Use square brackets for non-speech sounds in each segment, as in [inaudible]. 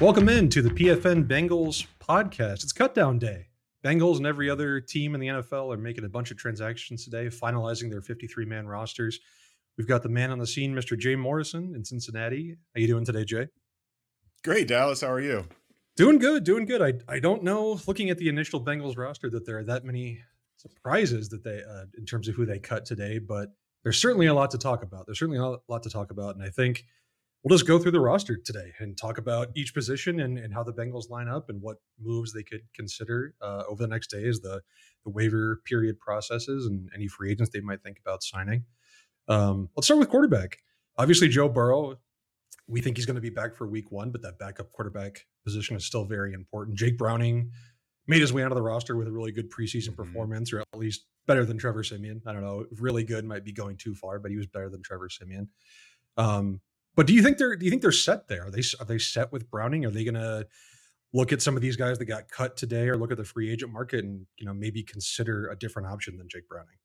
Welcome in to the PFN Bengals podcast. It's cut down day. Bengals and every other team in the NFL are making a bunch of transactions today, finalizing their 53 man rosters. We've got the man on the scene, Mr. Jay Morrison in Cincinnati. How you doing today, Jay? Great, Dallas. How are you? Doing good, doing good. I I don't know. Looking at the initial Bengals roster, that there are that many surprises that they, uh, in terms of who they cut today, but there's certainly a lot to talk about. There's certainly a lot to talk about, and I think we'll just go through the roster today and talk about each position and, and how the Bengals line up and what moves they could consider uh, over the next days, the the waiver period processes and any free agents they might think about signing. Um, let's start with quarterback. Obviously, Joe Burrow. We think he's going to be back for week one, but that backup quarterback position is still very important. Jake Browning made his way onto the roster with a really good preseason mm-hmm. performance, or at least better than Trevor Siemian. I don't know, really good might be going too far, but he was better than Trevor Siemian. Um, but do you think they're do you think they're set there? Are they are they set with Browning? Are they going to look at some of these guys that got cut today, or look at the free agent market and you know maybe consider a different option than Jake Browning?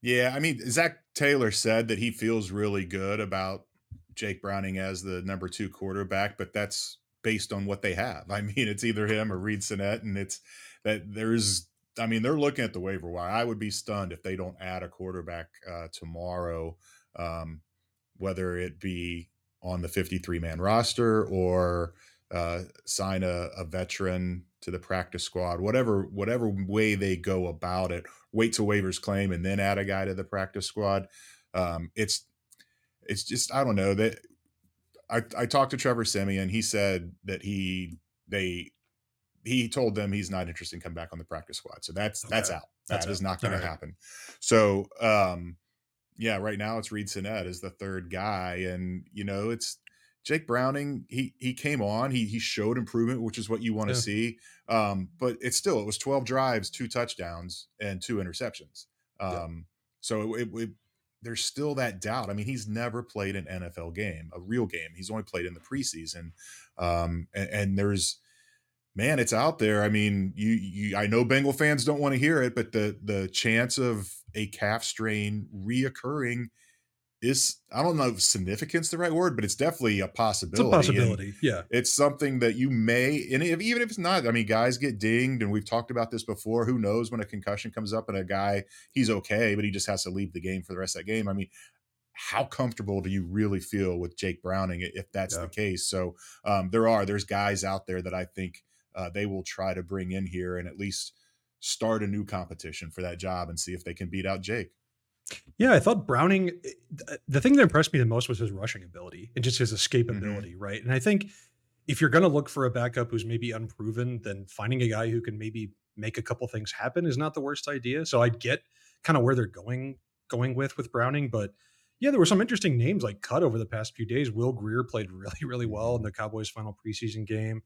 Yeah, I mean Zac Taylor said that he feels really good about Jake Browning as the number two quarterback, but that's based on what they have. [laughs] I mean, it's either him or Reid Sinnett, and it's that there's. I mean, they're looking at the waiver wire. I would be stunned if they don't add a quarterback uh, tomorrow. Um, whether it be on the 53 man roster or uh, sign a, a, veteran to the practice squad, whatever whatever way they go about it. Wait till waivers claim and then add a guy to the practice squad. Um, it's it's just I don't know that. I, I talked to Trevor Siemian. He said that he they he told them he's not interested in coming back on the practice squad. So that's okay. that's out. That is not going right. to happen. So um, yeah, right now it's Reid Sinnett as the third guy, and you know it's Jake Browning. He he came on, he he showed improvement, which is what you want to yeah. see. Um, but it's still it was twelve drives, two touchdowns, and two interceptions. Um, yeah. so it, it, there's still that doubt. I mean, he's never played an NFL game, a real game. He's only played in the preseason, um, and, and there's man, it's out there. I mean, you, you I know Bengal fans don't want to hear it, but the the chance of a calf strain reoccurring is I don't know if significance the right word, but it's definitely a possibility. It's a possibility, and yeah. It's something that you may, and if, even if it's not, I mean, guys get dinged, and we've talked about this before. Who knows when a concussion comes up and a guy he's okay, but he just has to leave the game for the rest of that game. I mean, how comfortable do you really feel with Jake Browning if that's yeah. the case? So um, there are there's guys out there that I think uh, they will try to bring in here and at least start a new competition for that job and see if they can beat out Jake. Yeah, I thought Browning. Eh, the thing that impressed me the most was his rushing ability and just his escapability, mm-hmm. right? And I think if you're going to look for a backup who's maybe unproven, then finding a guy who can maybe make a couple things happen is not the worst idea. So I'd get kind of where they're going going with with Browning, but yeah, there were some interesting names like cut over the past few days. Will Grier played really, really well in the Cowboys' final preseason game.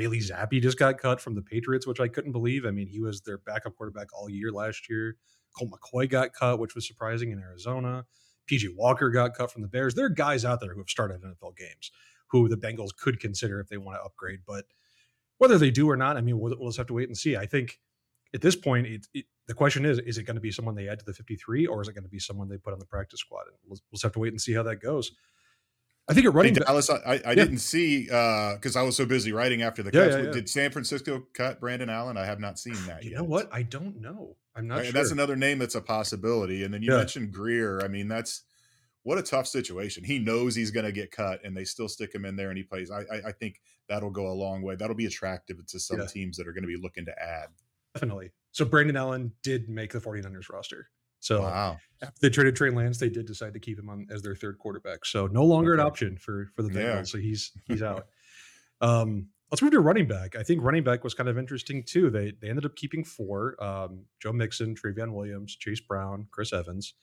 Bailey Zappe just got cut from the Patriots, which I couldn't believe. I mean, he was their backup quarterback all year last year. Colt McCoy got cut, which was surprising in Arizona. PJ Walker got cut from the Bears. There are guys out there who have started NFL games who the Bengals could consider if they want to upgrade. But whether they do or not, I mean, we'll, we'll just have to wait and see. I think at this point, it, it, the question is: Is it going to be someone they add to the 53, or is it going to be someone they put on the practice squad? And we'll, we'll just have to wait and see how that goes. I think it running hey, Dallas. I, I yeah. didn't see because uh, I was so busy writing after the yeah, Yeah, Did San Francisco cut Brandon Allen? I have not seen that. You yet. know what? I don't know. I'm not. Right, sure. That's another name that's a possibility. And then you mentioned Grier. I mean, that's what a tough situation. He knows he's going to get cut, and they still stick him in there, and he plays. I, I, I think that'll go a long way. That'll be attractive to some teams that are going to be looking to add. Definitely. So Brandon Allen did make the 49ers roster. So wow. after they traded Trey Lance, they did decide to keep him on as their third quarterback. So no longer okay. an option for for the Bengals. Yeah. So he's he's out. [laughs] um, let's move to running back. I think running back was kind of interesting too. They they ended up keeping four: um, Joe Mixon, Trayveon Williams, Chase Brown, Chris Evans.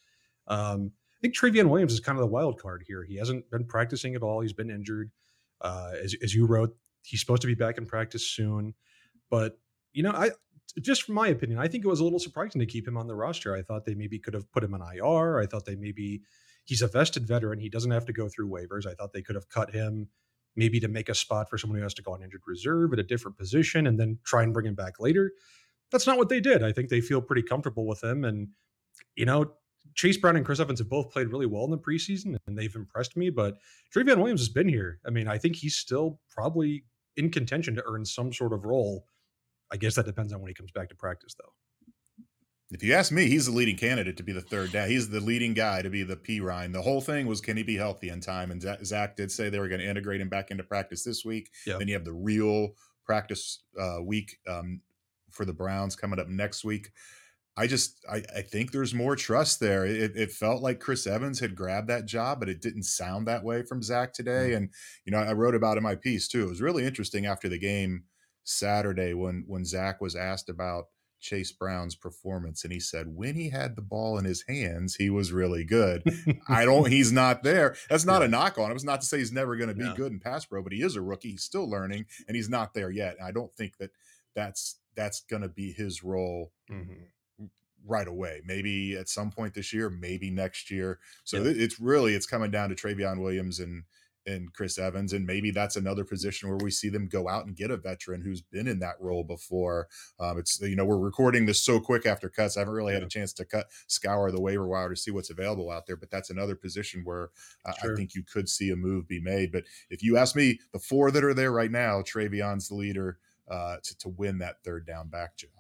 Um, I think Trayveon Williams is kind of the wild card here. He hasn't been practicing at all. He's been injured. Uh, as as you wrote, he's supposed to be back in practice soon. But you know, I just from my opinion, I think it was a little surprising to keep him on the roster. I thought they maybe could have put him on IR. I thought they maybe he's a vested veteran. He doesn't have to go through waivers. I thought they could have cut him maybe to make a spot for someone who has to go on injured reserve at a different position and then try and bring him back later. That's not what they did. I think they feel pretty comfortable with him. And, you know, Chase Brown and Chris Evans have both played really well in the preseason and they've impressed me. But Trayveon Williams has been here. I mean, I think he's still probably in contention to earn some sort of role. I guess that depends on when he comes back to practice, though. If you ask me, he's the leading candidate to be the third down. He's the leading guy to be the Perine. The whole thing was, can he be healthy in time? And Zac did say they were going to integrate him back into practice this week. Yep. Then you have the real practice uh, week um, for the Browns coming up next week. I just I, I think there's more trust there. It, it, felt like Chris Evans had grabbed that job, but it didn't sound that way from Zac today. Mm-hmm. And you know, I wrote about in my piece too. It was really interesting after the game Saturday when when Zac was asked about Chase Brown's performance, and he said when he had the ball in his hands, he was really good. I don't. [laughs] He's not there. That's not yeah. a knock on him. It's not to say he's never going to be yeah. good in pass pro, but he is a rookie. He's still learning, and he's not there yet. And I don't think that that's that's going to be his role. Mm-hmm right away. Maybe at some point this year, maybe next year. So yeah. it's really it's coming down to Trayveon Williams and and Chris Evans, and maybe that's another position where we see them go out and get a veteran who's been in that role before. Um, it's you know we're recording this so quick after cuts, I haven't really had a chance to cut scour the waiver wire to see what's available out there. But that's another position where uh, sure. I think you could see a move be made. But if you ask me, the four that are there right now, Trayveon's the leader uh, to to win that third down back job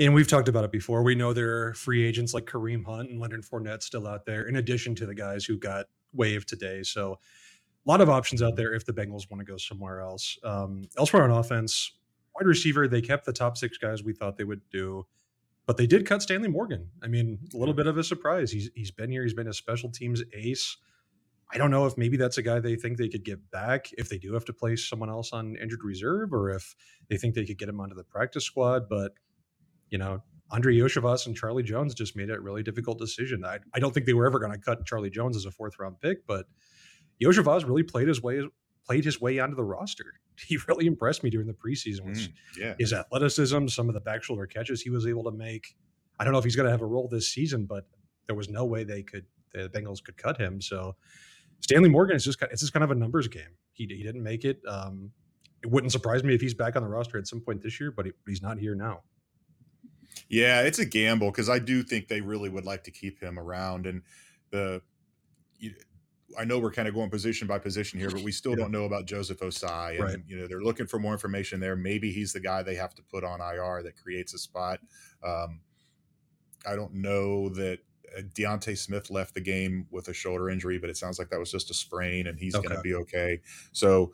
and we've talked about it before. We know there are free agents like Kareem Hunt and Leonard Fournette still out there, in addition to the guys who got waived today. So a lot of options out there if the Bengals want to go somewhere else. Um, elsewhere on offense, wide receiver, they kept the top six guys we thought they would do, but they did cut Stanley Morgan. I mean, a little bit of a surprise. He's he's been here. He's been a special teams ace. I don't know if maybe that's a guy they think they could get back if they do have to place someone else on injured reserve, or if they think they could get him onto the practice squad, but you know, Andrei Iosivas and Charlie Jones just made a really difficult decision. I, I don't think they were ever going to cut Charlie Jones as a fourth round pick, but Iosivas really played his way played his way onto the roster. [laughs] He really impressed me during the preseason with mm, yeah. his athleticism, some of the back shoulder catches he was able to make. I don't know if he's going to have a role this season, but there was no way they could the Bengals could cut him. So Stanley Morgan is just it's just kind of a numbers game. He he didn't make it. Um, it wouldn't surprise me if he's back on the roster at some point this year, but he, he's not here now. Yeah, it's a gamble because I do think they really would like to keep him around. And the, you, I know we're kind of going position by position here, but we still yeah. don't know about Joseph Ossai. And, right. you know, they're looking for more information there. Maybe he's the guy they have to put on IR that creates a spot. Um, I don't know that uh, D'Ante Smith left the game with a shoulder injury, but it sounds like that was just a sprain and he's okay. going to be okay. So,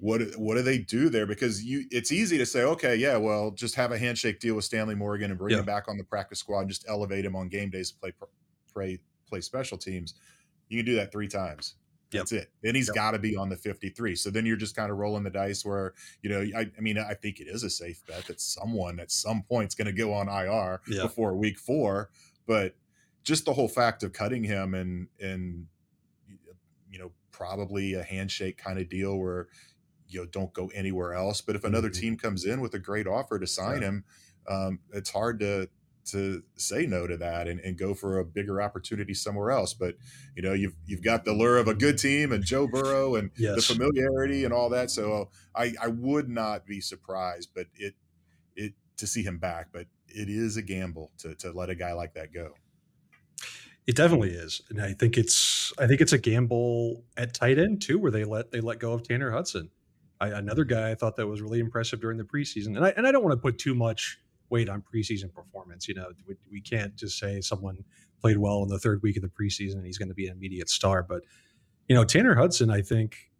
what what do they do there? Because you, it's easy to say, okay, yeah, well, just have a handshake deal with Stanley Morgan and bring yeah. him back on the practice squad and just elevate him on game days to play play play special teams. You can do that three times. Yep. That's it. Then he's yep. got to be on the 53. So then you're just kind of rolling the dice where, you know, I, I mean, I think it is a safe bet that someone at some point is going to go on IR yep. before week four. But just the whole fact of cutting him and, and, you know, probably a handshake kind of deal where you know don't go anywhere else. But if another mm-hmm. team comes in with a great offer to sign yeah. him, um, it's hard to to say no to that and, and go for a bigger opportunity somewhere else. But you know, you've you've got the lure of a good team and Joe Burrow and yes. the familiarity and all that. So I I would not be surprised, but it it to see him back, but it is a gamble to to let a guy like that go. It definitely is, and I think it's I think it's a gamble at tight end too, where they let they let go of Tanner Hudson. I, another guy I thought that was really impressive during the preseason, and I and I don't want to put too much weight on preseason performance. You know, we, we can't just say someone played well in the third week of the preseason and he's going to be an immediate star. But you know, Tanner Hudson, I think,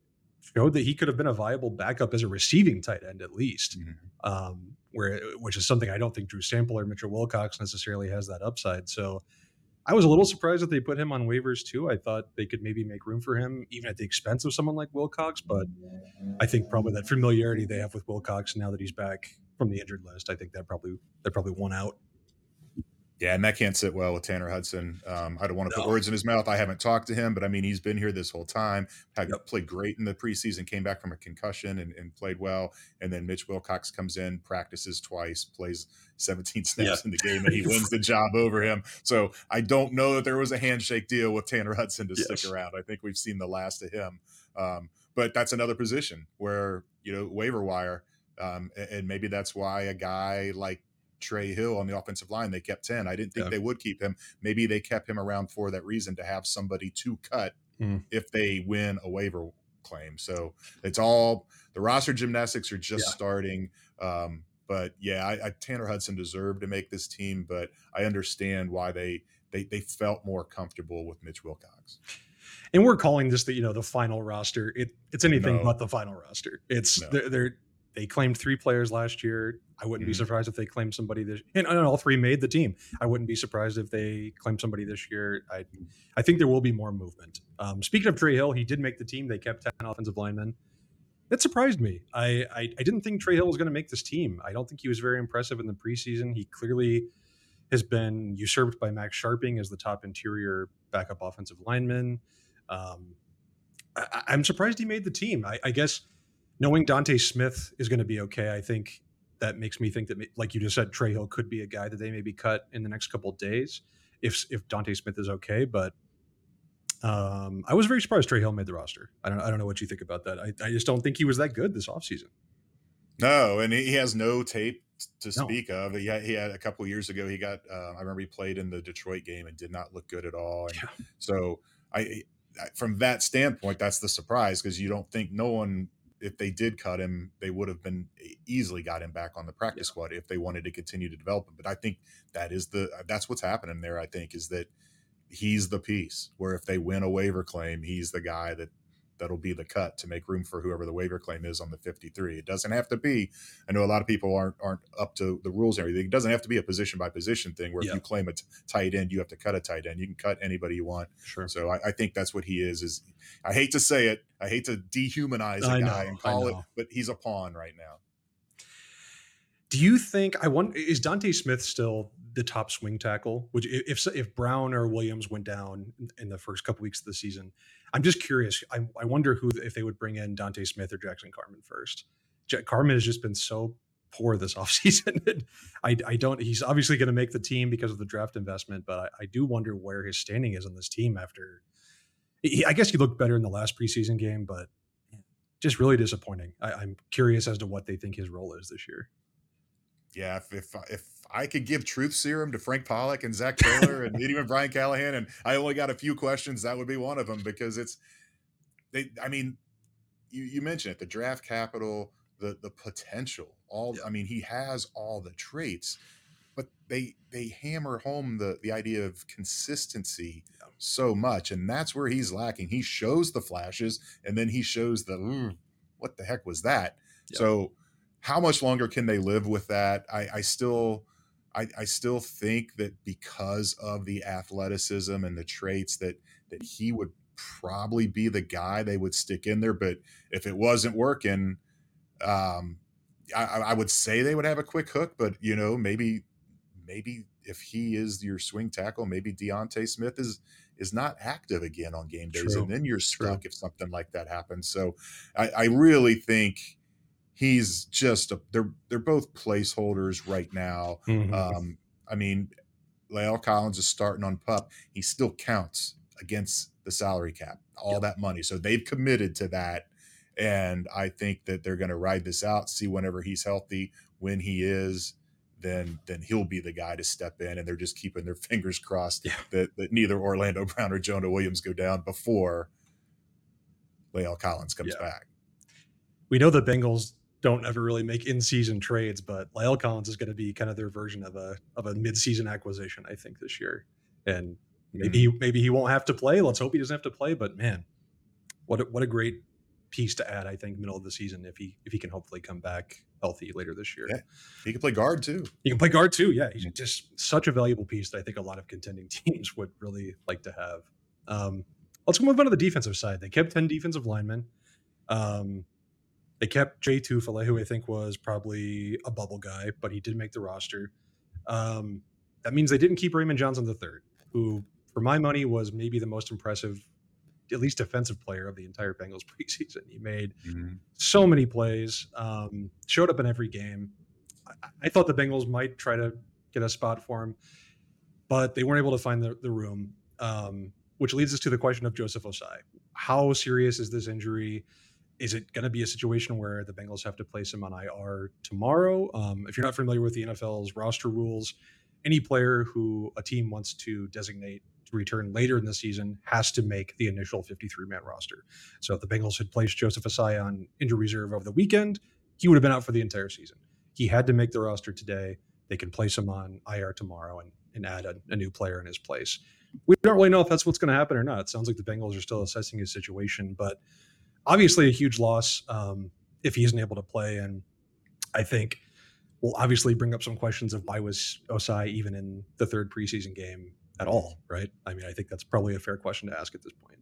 showed that he could have been a viable backup as a receiving tight end at least. Mm-hmm. Um, where which is something I don't think Drew Sample or Mitchell Wilcox necessarily has that upside. So I was a little surprised that they put him on waivers too. I thought they could maybe make room for him, even at the expense of someone like Wilcox. But I think probably that familiarity they have with Wilcox now that he's back from the injured list, I think that probably that probably won out. Yeah, and that can't sit well with Tanner Hudson. Um, I don't want to no. put words in his mouth. I haven't talked to him, but I mean, he's been here this whole time. Had yep. played great in the preseason, came back from a concussion and, and, played well. And then Mitch Wilcox comes in, practices twice, plays 17 [laughs] snaps yeah. in the game, and he [laughs] wins the job over him. So I don't know that there was a handshake deal with Tanner Hudson to yes. stick around. I think we've seen the last of him. Um, but that's another position where you know waiver wire, um, and maybe that's why a guy like Trey Hill on the offensive line. They kept 10. I didn't think Yeah. they would keep him. Maybe they kept him around for that reason to have somebody to cut Mm. if they win a waiver claim. So it's all the roster gymnastics are just Yeah. starting. Um, but yeah, I, I, Tanner Hudson deserved to make this team, but I understand why they they they felt more comfortable with Mitch Wilcox. and we're calling this the you know the final roster. It it's anything No. but the final roster. It's No. they're, they're they claimed three players last year. I wouldn't be Mhm. surprised if they claimed somebody this and, and all three made the team. I wouldn't be surprised if they claim somebody this year. I I think there will be more movement. Um, speaking of Trey Hill, he did make the team. They kept ten offensive linemen. That surprised me. I, I I didn't think Trey Hill was going to make this team. I don't think he was very impressive in the preseason. He clearly has been usurped by Max Scharping as the top interior backup offensive lineman. Um, I, I- I'm surprised he made the team. I, I guess knowing D'Ante Smith is going to be okay, I think that makes me think that, like you just said, Trey Hill could be a guy that they maybe cut in the next couple of days if if D'Ante Smith is okay. But um, I was very surprised Trey Hill made the roster. I don't I don't know what you think about that. I, I just don't think he was that good this offseason. No, and he has no tape to No. speak of. He had, he had a couple years ago. He got. Uh, I remember he played in the Detroit game and did not look good at all. And Yeah. so I, I- from that standpoint, that's the surprise because you don't think no one. If they did cut him, they would have been easily got him back on the practice squad if they wanted to continue to develop him. But I think that is the uh, that's what's happening there. I think is that he's the piece where if they win a waiver claim, he's the guy that that'll be the cut to make room for whoever the waiver claim is on the 53. It doesn't have to be. I know a lot of people aren't aren't up to the rules and everything. It doesn't have to be a position by position thing where Yeah. if you claim a t- tight end, you have to cut a tight end. You can cut anybody you want. Sure. So I, I think that's what he is. Is I hate to say it, I hate to dehumanize a I guy know, and call it, but he's a pawn right now. Do you think I want is D'Ante Smith still the top swing tackle? Would you, if if Brown or Williams went down in the first couple weeks of the season? I'm just curious. I, I wonder who if they would bring in D'Ante Smith or Jackson Carman first. Ja- Carmen has just been so poor this [laughs] offseason. I I don't. He's obviously going to make the team because of the draft investment, but I, I do wonder where his standing is on this team after. He, I guess he looked better in the last preseason game, but just really disappointing. I, I'm curious as to what they think his role is this year. Yeah, if if if I could give truth serum to Frank Pollack and Zac Taylor and even Brian Callahan, and I only got a few questions, that would be one of them because it's they. I mean, you you mentioned it, the draft capital, the the potential. All Yeah. I mean, he has all the traits, but they they hammer home the the idea of consistency Yeah. so much, and that's where he's lacking. He shows the flashes, and then he shows the "Ooh, what the heck was that? Yeah. So how much longer can they live with that? I, I still I, I still think that because of the athleticism and the traits that that he would probably be the guy they would stick in there. But if it wasn't working, um, I, I would say they would have a quick hook. But you know, maybe maybe if he is your swing tackle, maybe D'Ante Smith is is not active again on game days, True. and then you're True. stuck if something like that happens. So I, I really think he's just a they're they're both placeholders right now. Um, I mean, La'el Collins is starting on pup. He still counts against the salary cap, all Yep. that money. So they've committed to that. And I think that they're going to ride this out, see whenever he's healthy, when he is, then then he'll be the guy to step in. And they're just keeping their [laughs] fingers crossed Yeah. that, that neither Orlando Brown or Jonah Williams go down before La'el Collins comes Yeah. back. we know the Bengals don't ever really make in-season trades, but La'el Collins is going to be kind of their version of a of a mid-season acquisition, I think, this year. And maybe maybe he won't have to play. Let's hope he doesn't have to play. But man, what a, what a great piece to add. I think middle of the season if he if he can hopefully come back healthy later this year. Yeah. He can play guard too. He can play guard too. Yeah, he's just such a valuable piece that I think a lot of contending [laughs] teams would really like to have. Um, let's move on to the defensive side. They kept ten defensive linemen. Um, they kept Jay Tufele, who I think was probably a bubble guy, but he did make the roster. Um, that means they didn't keep Raymond Johnson III, who, for my money, was maybe the most impressive, at least defensive player of the entire Bengals [laughs] preseason. He made so many plays, um, showed up in every game. I, I thought the Bengals might try to get a spot for him, but they weren't able to find the, the room, um, which leads us to the question of Joseph Ossai. How serious is this injury? Is it going to be a situation where the Bengals have to place him on IR tomorrow? Um, if you're not familiar with the NFL's roster rules, any player who a team wants to designate to return later in the season has to make the initial 53 man roster. So if the Bengals had placed Joseph Ossai on injury reserve over the weekend, he would have been out for the entire season. He had to make the roster today. They can place him on IR tomorrow and, and add a, a new player in his place. We don't really know if that's what's going to happen or not. It sounds like the Bengals are still assessing his situation, but obviously a huge loss um, if he isn't able to play. And I think will obviously bring up some questions of why was Ossai even in the third preseason game at all, right? I mean, I think that's probably a fair question to ask at this point.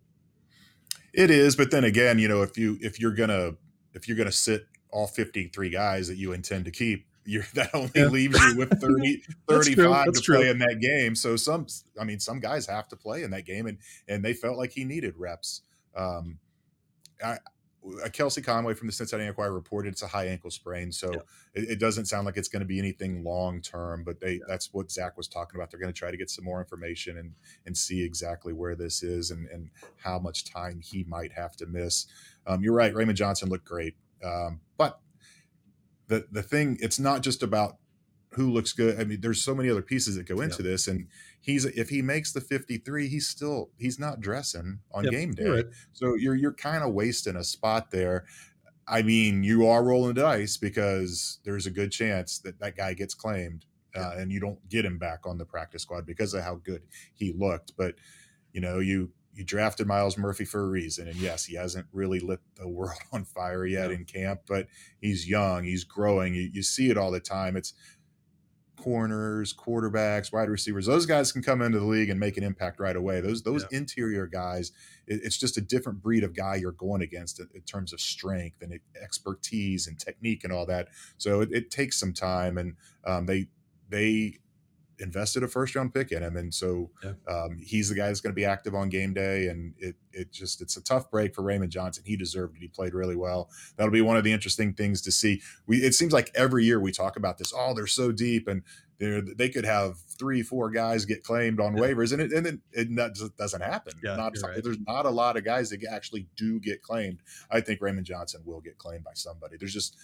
It is, but then again, you know, if you if you're gonna if you're gonna sit all 53 guys that you intend to keep, you're, [laughs] that only yeah. leaves you with 30, [laughs] 35 to true. play in that game. So some, I mean, some guys have to play in that game, and and they felt like he needed reps. Um, I, Kelsey Conway from the Cincinnati Enquirer reported it's a high ankle sprain, so yeah. it, it, doesn't sound like it's going to be anything long term. But they, yeah. that's what Zac was talking about. They're going to try to get some more information and and see exactly where this is and and how much time he might have to miss. Um, you're right. Raymond Johnson looked great, um, but the the thing it's not just about who looks good. I mean, there's so many other pieces that go into yeah. this, and he's if he makes the 53, he's still he's not dressing on yep, game day. Right. So you're you're kind of wasting a spot there. I mean, you are rolling the dice because there's a good chance that that guy gets claimed, uh, and you don't get him back on the practice squad because of how good he looked. But you know, you you drafted Myles Murphy for a reason. And yes, he hasn't really lit the [laughs] world on fire yet yeah. in camp, but he's young, he's growing. You, you, see it all the time. It's corners, quarterbacks, wide receivers. Those guys can come into the league and make an impact right away. Those those yeah. interior guys, it, it's just a different breed of guy you're going against in, in terms of strength and expertise and technique and all that. So it, it takes some time, and um, they they invested a first round pick in him, and so yeah. um, he's the guy that's going to be active on game day. And it it just it's a tough break for Raymond Johnson. He deserved it. He played really well. That'll be one of the interesting things to see. We it seems like every year we talk about this. Oh, they're so deep, and they they could have three, four guys get claimed on yeah. waivers, and it and then it, it doesn't happen. Yeah, not right. there's not a lot of guys that actually do get claimed. I think Raymond Johnson will get claimed by somebody. There's just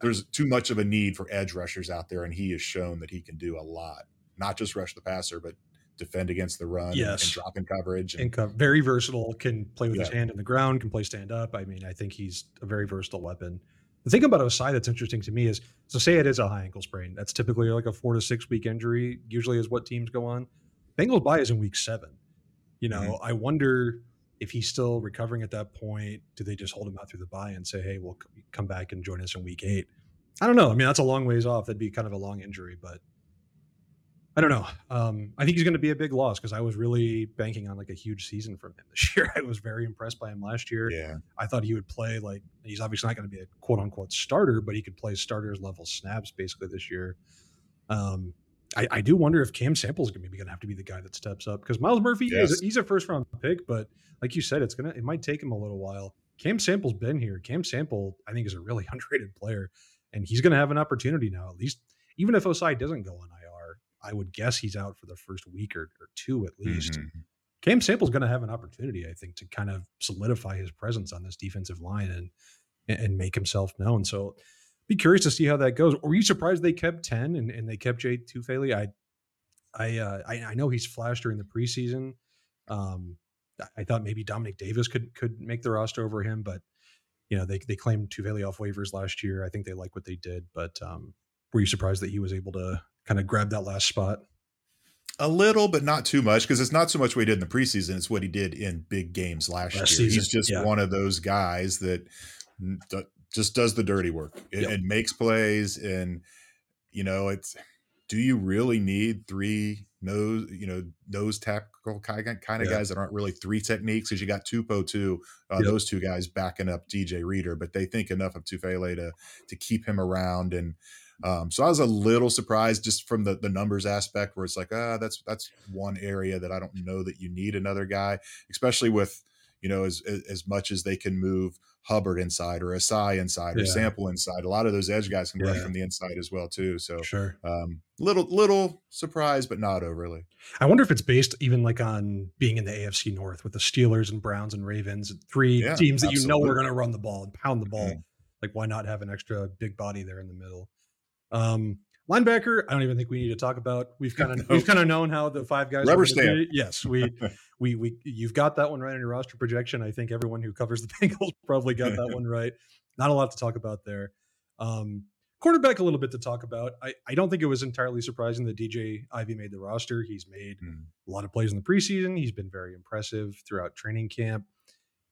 there's too much of a need for edge rushers out there, and he has shown that he can do a lot not just rush the passer, but defend against the run yes. and, drop in coverage. And, and co- very versatile, can play with yeah. his hand in the ground, can play stand up. I mean, I think he's a very versatile weapon. The thing about Ossai that's interesting to me is so say it is a high ankle sprain. That's typically like a four to six week injury, usually is what teams go on. Bengals bye is in week seven. You know, mm-hmm. I wonder if he's still recovering at that point. Do they just hold him out through the bye and say, hey, we'll come back and join us in week eight? I don't know. I mean, that's a long ways off. That'd be kind of a long injury, but I don't know. Um, I think he's going to be a big loss because I was really banking on like a huge season from him this [laughs] year. I was very impressed by him last year. Yeah, I thought he would play like he's obviously not going to be a quote unquote starter, but he could play starters level snaps basically this year. Um, I, I do wonder if Cam Sample is going to be going to have to be the guy that steps up because Myles Murphy yes. is he's a first round pick, but like you said, it's gonna it might take him a little while. Cam Sample's been here. Cam Sample, I think, is a really [laughs] underrated player, and he's going to have an opportunity now. At least, even if Ossai doesn't go on I would guess he's out for the first week or, or two at least. Mm-hmm. Cam Sample's going to have an opportunity, I think, to kind of solidify his presence on this defensive line and and make himself known. So, be curious to see how that goes. Were you surprised they kept ten and, and they kept Jay Tufele? I I, uh, I I know he's flashed during the preseason. Um, I thought maybe Domenique Davis could could make the roster over him, but you know they they claimed Tufele off waivers last year. I think they like what they did, but um, were you surprised that he was able to kind of grab that last spot? A little, but not too much, because it's not so much what he did in the preseason; it's what he did in big games last, last year. Season. He's just yeah. one of those guys that d- just does the dirty work and, yep. and makes plays. And you know, it's do you really need three nose, you know, nose tackle kind of, yeah. guys that aren't really three techniques? Because you got Tupou too, uh, yep. those two guys backing up DJ Reader, but they think enough of Tufele to to keep him around and um, so I was a little surprised just from the the numbers aspect, where it's like, ah, that's that's one area that I don't know that you need another guy, especially with you know, as as much as they can move Hubbard inside or Ossai inside or Yeah. Sample inside. A lot of those edge guys can run Yeah. from the inside as well too. So Sure. um, little little surprise, but not overly. I wonder if it's based even like on being in the AFC North with the Steelers and Browns and Ravens, three Yeah, teams that you know are going to run the ball and pound the ball. Mhm. Like, why not have an extra big body there in the middle? Um, linebacker, I don't even think we need to talk about. We've kind of No. we've kind of known how the five guys. Rubber stamp. Yes, we [laughs] we we you've got that one right in your roster projection. I think everyone who covers the [laughs] Bengals probably got that one right. Not a lot to talk about there. Um, quarterback, a little bit to talk about. I, I don't think it was entirely surprising that DJ Ivey made the roster. He's made Mm. a lot of plays in the preseason. He's been very impressive throughout training camp.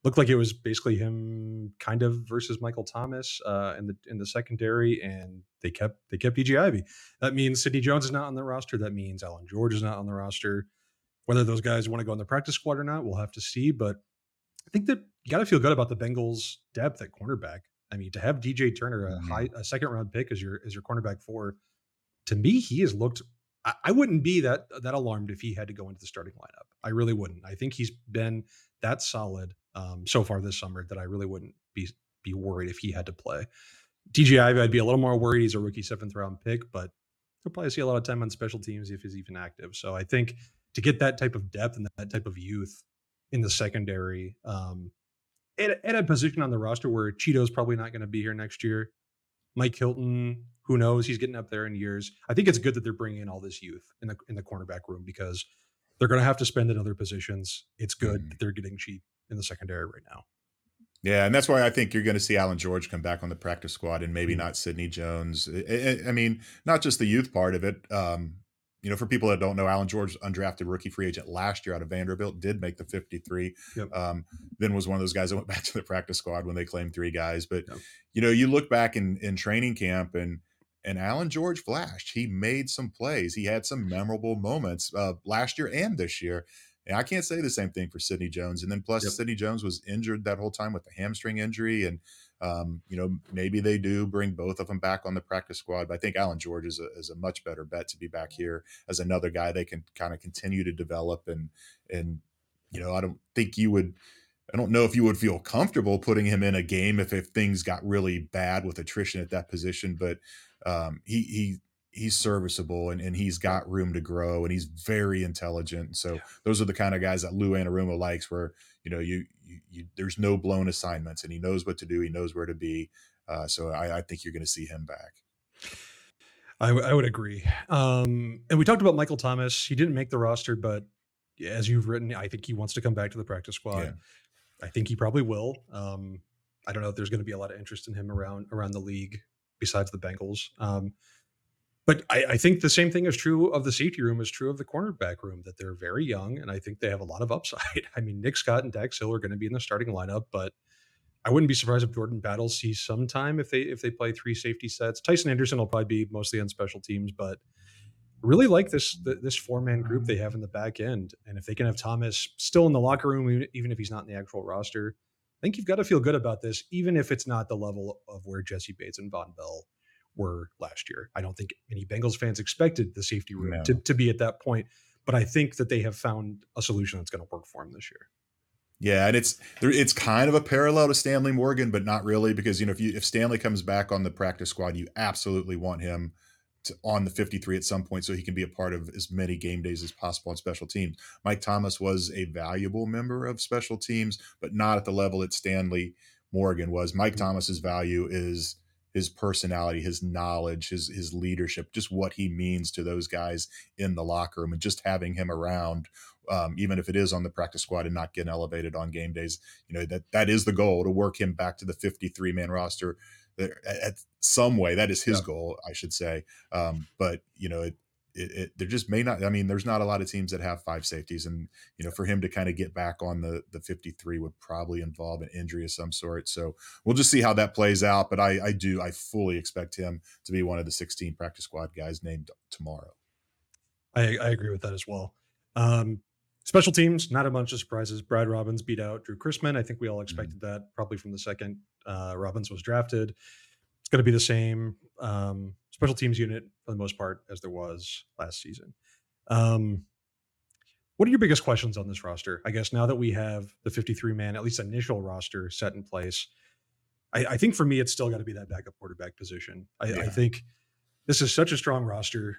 Looked like it was basically him kind of versus Michael Thomas uh, in the in the secondary, and they kept they kept DJ Ivey. That means Sidney Jones is not on the roster. That means Allan George is not on the roster. Whether those guys want to go in the practice squad or not, we'll have to see. But I think that you got to feel good about the Bengals' depth at cornerback. I mean, to have DJ Turner, a Mhm. high a second round pick as your as your cornerback four, to me, he has looked. I, I wouldn't be that that alarmed if he had to go into the starting lineup. I really wouldn't. I think he's been that solid um, so far this summer that I really wouldn't be be worried if he had to play. DJ Ivey, I'd be a little more worried. He's a rookie seventh round pick, but he'll probably see a lot of time on special teams if he's even active. So I think to get that type of depth and that type of youth in the secondary, um, at, at a position on the roster where Cheeto's probably not going to be here next year. Mike Hilton, who knows? He's getting up there in years. I think it's good that they're bringing in all this youth in the in the cornerback room because they're going to have to spend in other positions. It's good Mhm. that they're getting cheap in the secondary right now. Yeah, and that's why I think you're going to see Allan George come back on the practice squad, and maybe Mhm. not Sidney Jones. I, I- I mean, not just the youth part of it. Um, you know, for people that don't know, Allan George, undrafted rookie free agent last year out of Vanderbilt, did make the 53. Yep. Um, then was one of those guys that went [laughs] back to the practice squad when they claimed three guys. But Yep. you know, you look back in in training camp and and Allan George flashed. He made some plays. He had some memorable moments uh, last year and this year. And I can't say the same thing for Sidney Jones. And then plus, Yep. Sidney Jones was injured that whole time with the hamstring injury. And, um, you know, maybe they do bring both of them back on the practice squad. But I think Allan George is a, is a much better bet to be back here as another guy they can kind of continue to develop. And, and, you know, I don't think you would. I don't know if you would feel comfortable putting him in a game if, if things got really bad with attrition at that position, but um, he he he's serviceable and, and he's got room to grow and he's very intelligent. So Yeah. those are the kind of guys that Lou Anarumo likes, where you know you, you, you there's no blown assignments and he knows what to do, he knows where to be. Uh, so I, I think you're going to see him back. I, w- I would agree. Um, and we talked about Michael Thomas. He didn't make the roster, but as you've written, I think he wants to come back to the practice squad. Yeah. I think he probably will. Um, I don't know if there's going to be a lot of interest in him around around the league besides the Bengals. Um, but I, I think the same thing is true of the safety room is true of the cornerback room that they're very young and I think they have a lot of upside. [laughs] I mean, Nick Scott and Dax Hill are going to be in the starting lineup, but I wouldn't be surprised if Jordan Battle sees some time if they if they play three safety sets. Tycen Anderson will probably be mostly on special teams, but really like this this four man group they have in the back end. And if they can have Thomas still in the locker room, even- if he's not in the actual roster, I think you've got to feel good about this, even if it's not the level of where Jessie Bates and Vonn Bell were last year. I don't think any Bengals fans expected the safety room No. to, to be at that point, but I think that they have found a solution that's going to work for them this year. Yeah, and it's. It's kind of a parallel to Stanley Morgan, but not really because you know if you if Stanley comes back on the practice squad, you absolutely want him to, on the 53 at some point so he can be a part of as many game days as possible on special teams. Mike Thomas was a valuable member of special teams, but not at the level that Stanley Morgan was. Mike mm-hmm. Thomas's value is his personality, his knowledge, his his leadership, just what he means to those guys in the locker room, and just having him around um, even if it is on the practice squad and not getting elevated on game days. You know that that is the goal to work him back to the 53 man roster at, at some way. That is his Yeah. goal, I should say. Um, but you know, it, it, it there just may not. I mean, there's not a lot of teams that have five safeties, and you know, for him to kind of get back on the the 53 would probably involve an injury of some sort. So we'll just see how that plays out. But I I do I fully expect him to be one of the 16 practice squad guys named tomorrow. I, I agree with that as well. Um, special teams, not a bunch of surprises. Brad Robbins beat out Drew Chrisman. I think we all expected that probably from the second uh, Robbins was drafted. It's going to be the same um, special teams unit for the most part as there was last season. Um, what are your biggest questions on this roster? I guess now that we have the 53 man, at least initial roster set in place, I, I think for me, it's still got to be that backup quarterback position. I, yeah. I, think this is such a strong roster.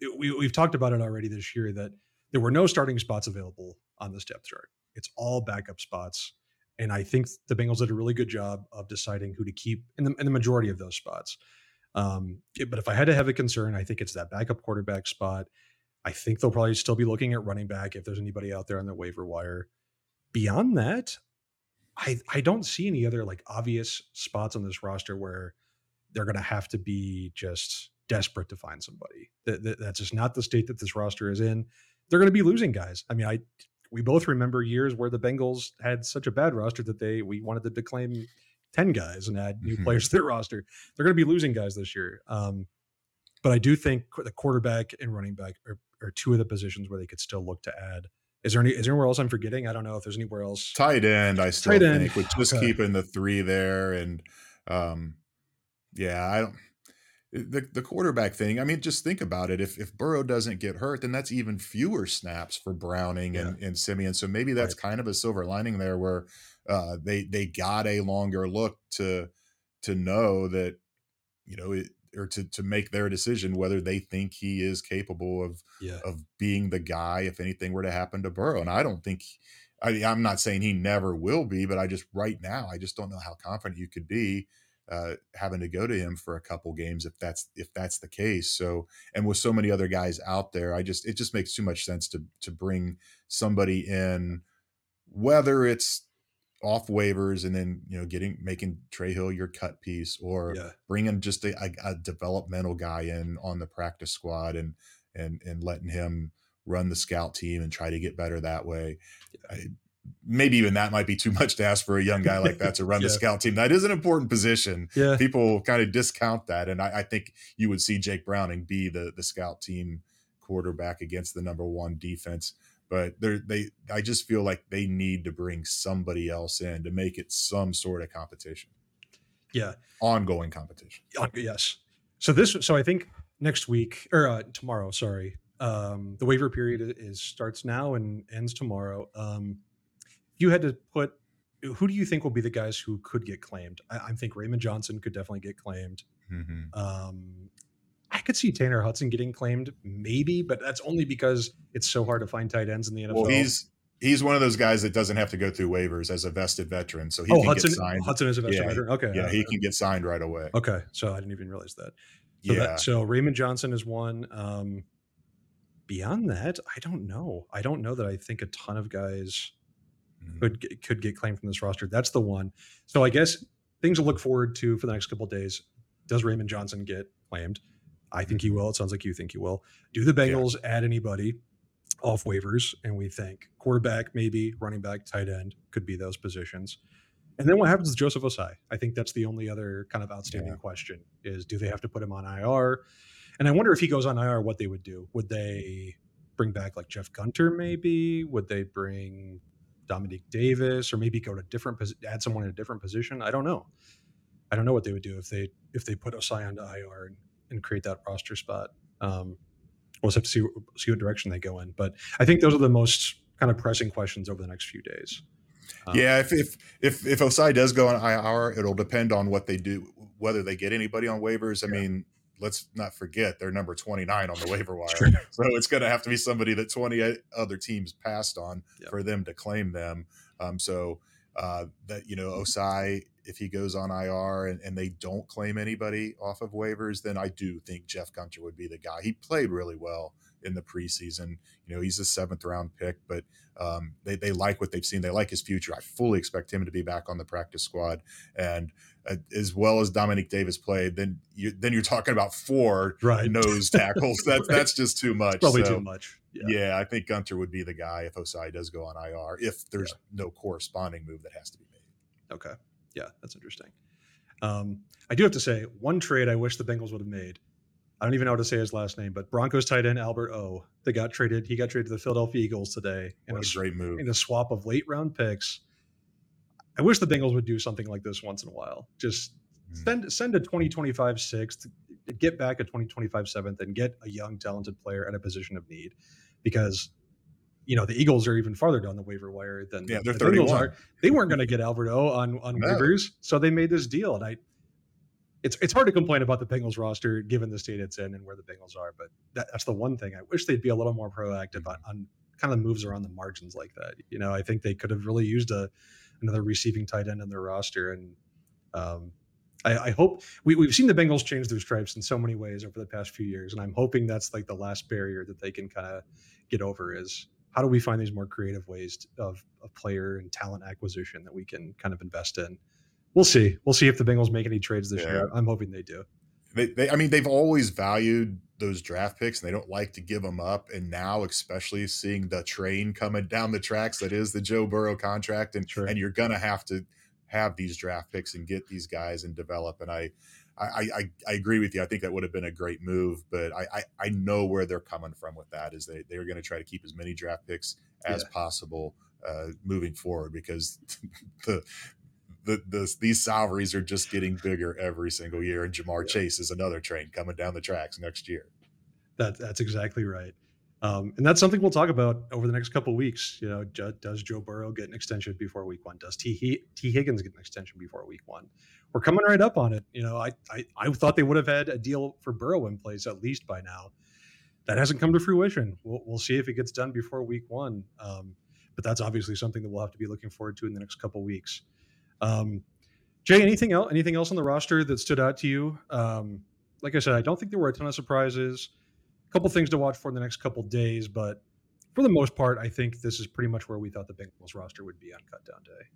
It, we, we've talked about it already this year that there were no starting spots available on this depth chart. It's all backup spots. And I think the Bengals did a really good job of deciding who to keep in the, in the majority of those spots. Um, but if I had to have a concern, I think it's that backup quarterback spot. I think they'll probably still be looking at running back if there's anybody out there on the waiver wire. Beyond that, I I don't see any other like obvious spots on this roster where they're going to have to be just desperate to find somebody. That, that, that's just not the state that this roster is in. They're going to be losing guys. I mean, I we both remember years where the Bengals had such a bad roster that they we wanted to declaim 10 guys and add new mm-hmm. players to their roster. They're going to be losing guys this year. Um, but I do think the quarterback and running back are, are two of the positions where they could still look to add. Is there any? Is there anywhere else I'm forgetting? I don't know if there's anywhere else. Tight end, I still Tight think, end. with just okay. keeping the three there, and um, yeah, I don't. The, the quarterback thing. I mean, just think about it. If if Burrow doesn't get hurt, then that's even fewer snaps for Browning yeah. and, and Siemian. So maybe that's right. kind of a silver lining there, where uh, they they got a longer look to to know that you know it, or to to make their decision whether they think he is capable of yeah. of being the guy if anything were to happen to Burrow. And I don't think I, I'm not saying he never will be, but I just right now I just don't know how confident you could be uh, having to go to him for a couple games if that's if that's the case. So and with so many other guys out there, I just it just makes too much sense to to bring somebody in, whether it's off waivers and then you know getting making Trey Hill your cut piece or yeah. bringing just a, a, a, developmental guy in on the practice squad and and and letting him run the scout team and try to get better that way. I, maybe even that might be too much to ask for a young guy like that to run [laughs] yeah. the scout team. That is an important position. Yeah. People kind of discount that. And I, I, think you would see Jake Browning be the the scout team quarterback against the number one defense but they they I just feel like they need to bring somebody else in to make it some sort of competition. Yeah, ongoing competition. Yes. So this so I think next week or uh, tomorrow, sorry. Um, the waiver period is starts now and ends tomorrow. Um, you had to put who do you think will be the guys who could get claimed? I, I think Raymond Johnson could definitely get claimed. Mm-hmm. Um, I could see Tanner Hudson getting claimed, maybe, but that's only because it's so hard to find tight ends in the NFL. Well, he's he's one of those guys that doesn't have to go through waivers as a vested veteran, so he oh, can Hudson, get signed. Hudson is a vested yeah, veteran. Okay, yeah, he can get signed right away. Okay, so I didn't even realize that. So yeah. That, so Raymond Johnson is one. Um, beyond that, I don't know. I don't know that I think a ton of guys mm-hmm. could could get claimed from this roster. That's the one. So I guess things to look forward to for the next couple days. Does Raymond Johnson get claimed? I think he will. It sounds like you think he will. Do the Bengals yeah. add anybody off waivers? And we think quarterback, maybe running back, tight end could be those positions. And then what happens with Joseph Ossai? I think that's the only other kind of outstanding yeah. question is do they have to put him on IR? And I wonder if he goes on IR, what they would do. Would they bring back like Jeff Gunter maybe? Would they bring Domenique Davis or maybe go to different add someone in a different position? I don't know. I don't know what they would do if they if they put Ossai onto IR and and create that roster spot. Um, we'll just have to see see what direction they go in. But I think those are the most kind of pressing questions over the next few days. Um, yeah, if if if if Ossai does go on IR, it'll depend on what they do, whether they get anybody on waivers. I yeah. mean, let's not forget they're number 29 on the waiver wire. [laughs] So it's going to have to be somebody that 20 other teams passed on yeah. for them to claim them. Um, so uh, that, you know, Ossai if he goes on IR and, and they don't claim anybody off of waivers, then I do think Jeff Gunter would be the guy. He played really well in the preseason. You know, he's a seventh round pick, but um, they, they like what they've seen. They like his future. I fully expect him to be back on the practice squad. And uh, as well as Domenique Davis played, then you then you're talking about four right. nose tackles. [laughs] That's right. that's just too much. Probably so, too much. Yeah. yeah. I think Gunter would be the guy if Ossai does go on IR, if there's yeah. no corresponding move that has to be made. Okay yeah, that's interesting. Um, I do have to say one trade I wish the Bengals would have made. I don't even know how to say his last name, but Broncos tight end Albert O. They got traded. He got traded to the Philadelphia Eagles today in what a, a great move in a swap of late round picks. I wish the Bengals would do something like this once in a while. Just mm. send send a 2025 sixth, get back a 2025 seventh, and get a young talented player at a position of need. Because you know the Eagles are even farther down the waiver wire than yeah, they're the Bengals are. They weren't going to get Alberto on on No. waivers, so they made this deal, and I. It's, it's hard to complain about the Bengals roster given the state it's in and where the Bengals are, but that, that's the one thing I wish they'd be a little more proactive on, on kind of moves around the margins like that. You know, I think they could have really used a another receiving tight end in their roster, and um, I, I hope we, we've seen the Bengals change their stripes in so many ways over the past few years, and I'm hoping that's like the last barrier that they can kind of get over is how do we find these more creative ways to, of, of player and talent acquisition that we can kind of invest in. We'll see. We'll see if the Bengals make any trades this Yeah. year. I'm hoping they do. They, they, I mean, they've always valued those draft picks, and they don't like to give them up. And now, especially seeing the train coming down the tracks that is the Joe Burrow contract, and Sure. and you're gonna have to have these draft picks and get these guys and develop. And I, I, I, I agree with you. I think that would have been a great move, but I, I, I know where they're coming from with that. Is they they're going to try to keep as many draft picks as Yeah. possible uh, moving forward because [laughs] the. The, the, these salaries are just getting bigger every single year, and Ja'Marr Yeah. Chase is another train coming down the tracks next year. That that's exactly right. Um, and that's something we'll talk about over the next couple of weeks. You know, does Joe Burrow get an extension before week one? Does T. T. Higgins get an extension before week one? We're coming right up on it. You know, I, I I thought they would have had a deal for Burrow in place at least by now. That hasn't come to fruition. We'll, we'll see if it gets done before week one. Um, but that's obviously something that we'll have to be looking forward to in the next couple of weeks. Um, Jay, anything else? Anything else on the roster that stood out to you? Um, like I said, I don't think there were a ton of surprises. A couple things to watch for in the next couple days, but for the most part, I think this is pretty much where we thought the Bengals roster would be on cut down day.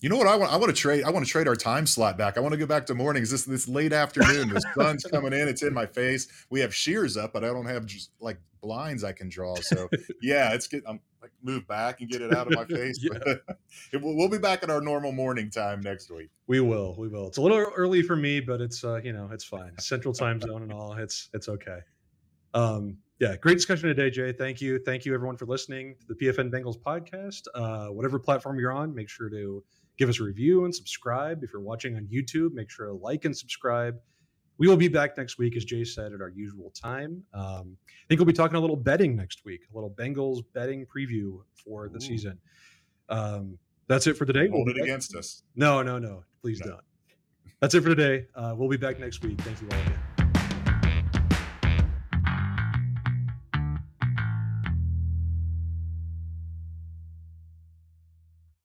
You know what I want? I want to trade. I want to trade our time slot back. I want to go back to mornings. This this late afternoon. The sun's coming in. It's in my face. We have shears up, but I don't have just like blinds I can draw. So [laughs] yeah, it's get. I'm like move back and get it out of my [laughs] face. Yeah. [laughs] Will- we'll be back at our normal morning time next week. We will, we will. It's a little early for me, but it's uh, you know, it's fine. Central time zone and all. It's it's okay. Um, yeah, great discussion today, Jay. Thank you, thank you everyone for listening to the PFN Bengals podcast. Uh, whatever platform you're on, make sure to give us a review and subscribe. If you're watching on YouTube, make sure to like and subscribe. We will be back next week, as Jay said, at our usual time. Um, I think we'll be talking a little betting next week, a little Bengals betting preview for the Ooh. season. Um, that's it for today. We'll Hold it back- against us. no, no, no. Please No. don't. That's it for today. Uh, we'll be back next week. Thank you all again.